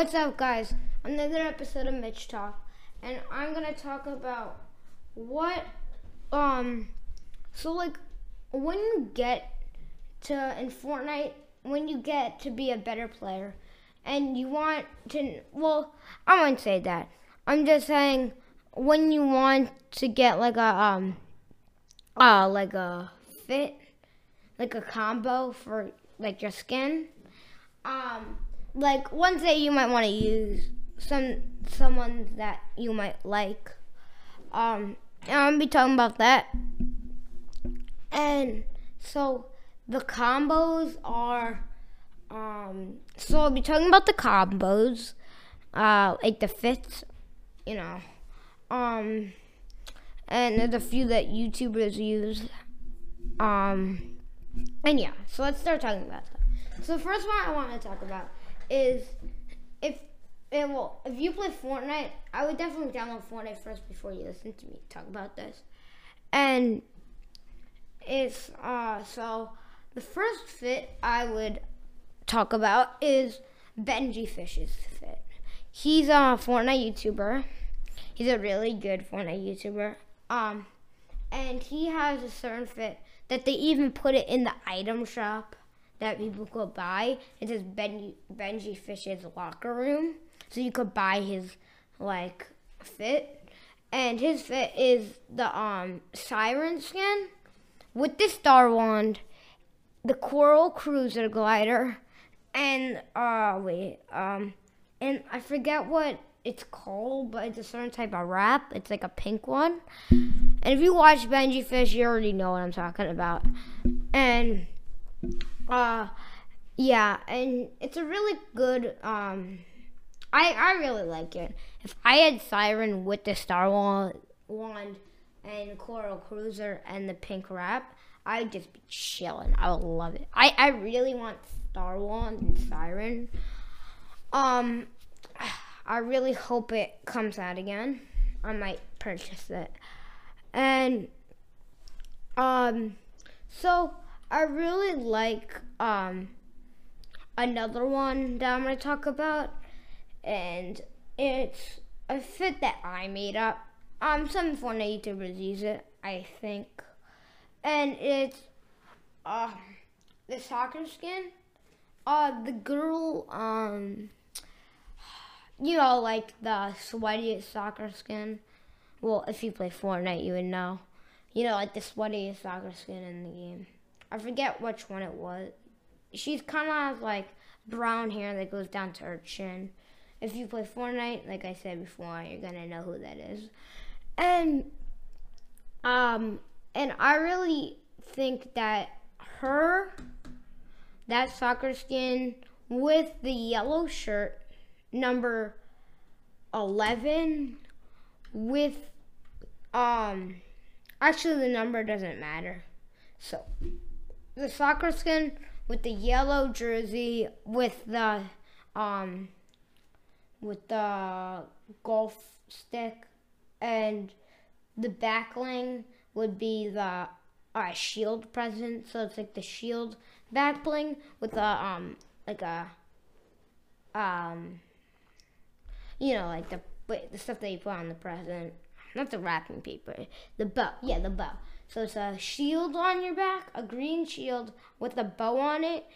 What's up, guys? Another episode of Mitch Talk, and I'm gonna talk about what, um, so like when you get to in Fortnite, when you get to be a better player, and you want to, well, I wouldn't say that. I'm just saying when you want to get like a um, uh, like a fit, like a combo for like your skin, um like one day you might want to use some someone that you might like. Um, and I'm gonna be talking about that. And so the combos are um so I'll be talking about the combos, uh like the fits, you know. Um and there's a few that YouTubers use. Um and yeah, so let's start talking about that. So the first one I want to talk about is if and well, if you play Fortnite, I would definitely download Fortnite first before you listen to me talk about this. And it's uh so the first fit I would talk about is Benjyfishy's fit. He's a Fortnite YouTuber. He's a really good Fortnite YouTuber. Um and he has a certain fit that they even put it in the item shop that people could buy. It says Benji, Benjyfishy's locker room, so you could buy his like fit, and his fit is the um siren skin with the star wand, the coral cruiser glider, and uh wait um and I forget what it's called, but it's a certain type of wrap. It's like a pink one. And if you watch Benjyfishy, you already know what I'm talking about. And uh, yeah, and it's a really good. Um, I I really like it. If I had Siren with the Star Wand and Coral Cruiser and the pink wrap, I'd just be chilling. I would love it. I I really want Star Wand and Siren. Um, I really hope it comes out again. I might purchase it. And um, so I really like um, another one that I'm going to talk about, and it's a fit that I made up. Um, some Fortnite YouTubers use it, I think, and it's uh, the soccer skin. Uh, the girl, um, you know, like the sweatiest soccer skin. Well, if you play Fortnite, you would know. You know, like the sweatiest soccer skin in the game. I forget which one it was. She's kind of like brown hair that goes down to her chin. If you play Fortnite, like I said before, you're gonna know who that is. And um, and I really think that her, that soccer skin with the yellow shirt, number eleven, with um, actually the number doesn't matter. So the soccer skin with the yellow jersey with the um with the golf stick and the back bling would be the uh, shield present. So it's like the shield back bling with the um like a um you know like the the stuff that you put on the present. Not the wrapping paper. The bow. Yeah the bow so it's a shield on your back, a green shield with a bow on it,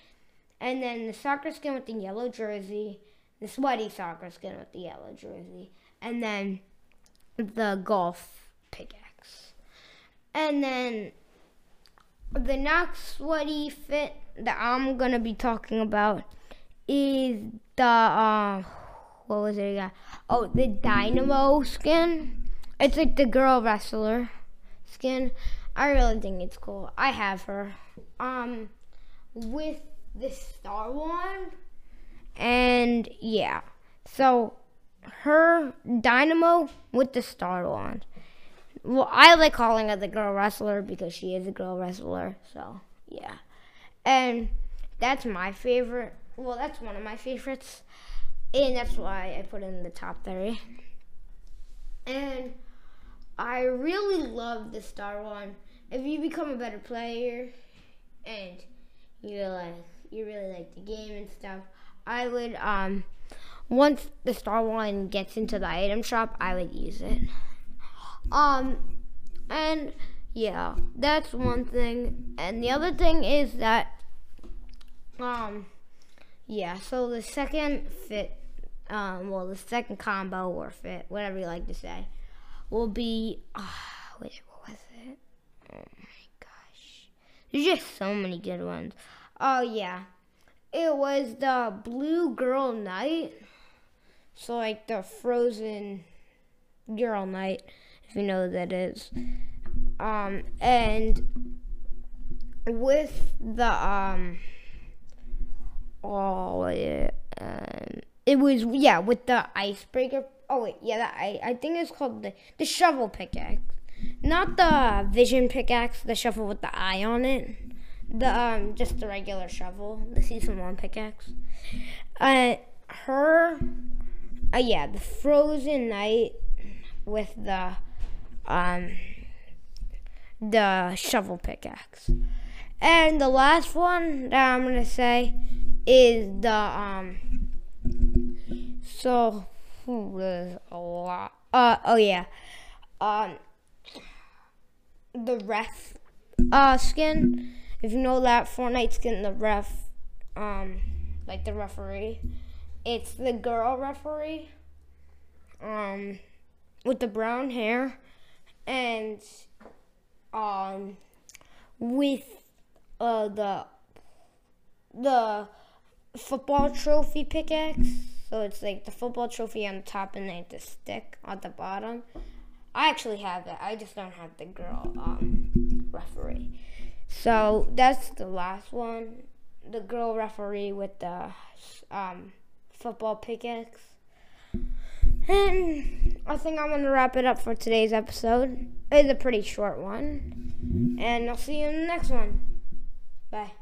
and then the soccer skin with the yellow jersey, the sweaty soccer skin with the yellow jersey, and then the golf pickaxe. And then the next sweaty fit that I'm gonna be talking about is the uh, what was it again? Oh, the Dynamo skin. It's like the girl wrestler skin. I really think it's cool. I have her. Um, with the Star Wand. And yeah. So her Dynamo with the Star Wand. Well, I like calling her the girl wrestler because she is a girl wrestler. So yeah. And that's my favorite. Well, that's one of my favorites. And that's why I put in the top three. And I really love the Star Wand if you become a better player and you like you really like the game and stuff, I would um once the Star Wand gets into the item shop, I would use it. Um, and yeah, that's one thing. And the other thing is that, um, yeah. So the second fit, um, well, the second combo or fit, whatever you like to say, will be. Uh, what was it? Oh my gosh, there's just so many good ones. Oh yeah, it was the Blue Girl Knight. So like the Frozen Girl Knight, if you know what that is. Um, and with the um, oh yeah, um, it was yeah with the icebreaker. Oh wait, yeah, that I I think it's called the the shovel pickaxe, not the vision pickaxe, the shovel with the eye on it. The um, just the regular shovel, the season one pickaxe. Uh, her, uh, yeah, the frozen knight with the um the shovel pickaxe. And the last one that I'm gonna say is the um. So there's a lot. Uh oh yeah, um, the ref uh skin. If you know that Fortnite skin, the ref, um, like the referee, it's the girl referee, um, with the brown hair, and um, with uh, the the football trophy pickaxe. So it's like the football trophy on the top and then the stick on the bottom. I actually have it. I just don't have the girl um, referee. So that's the last one. The girl referee with the um, football pickaxe. And I think I'm going to wrap it up for today's episode. It's a pretty short one. And I'll see you in the next one. Bye.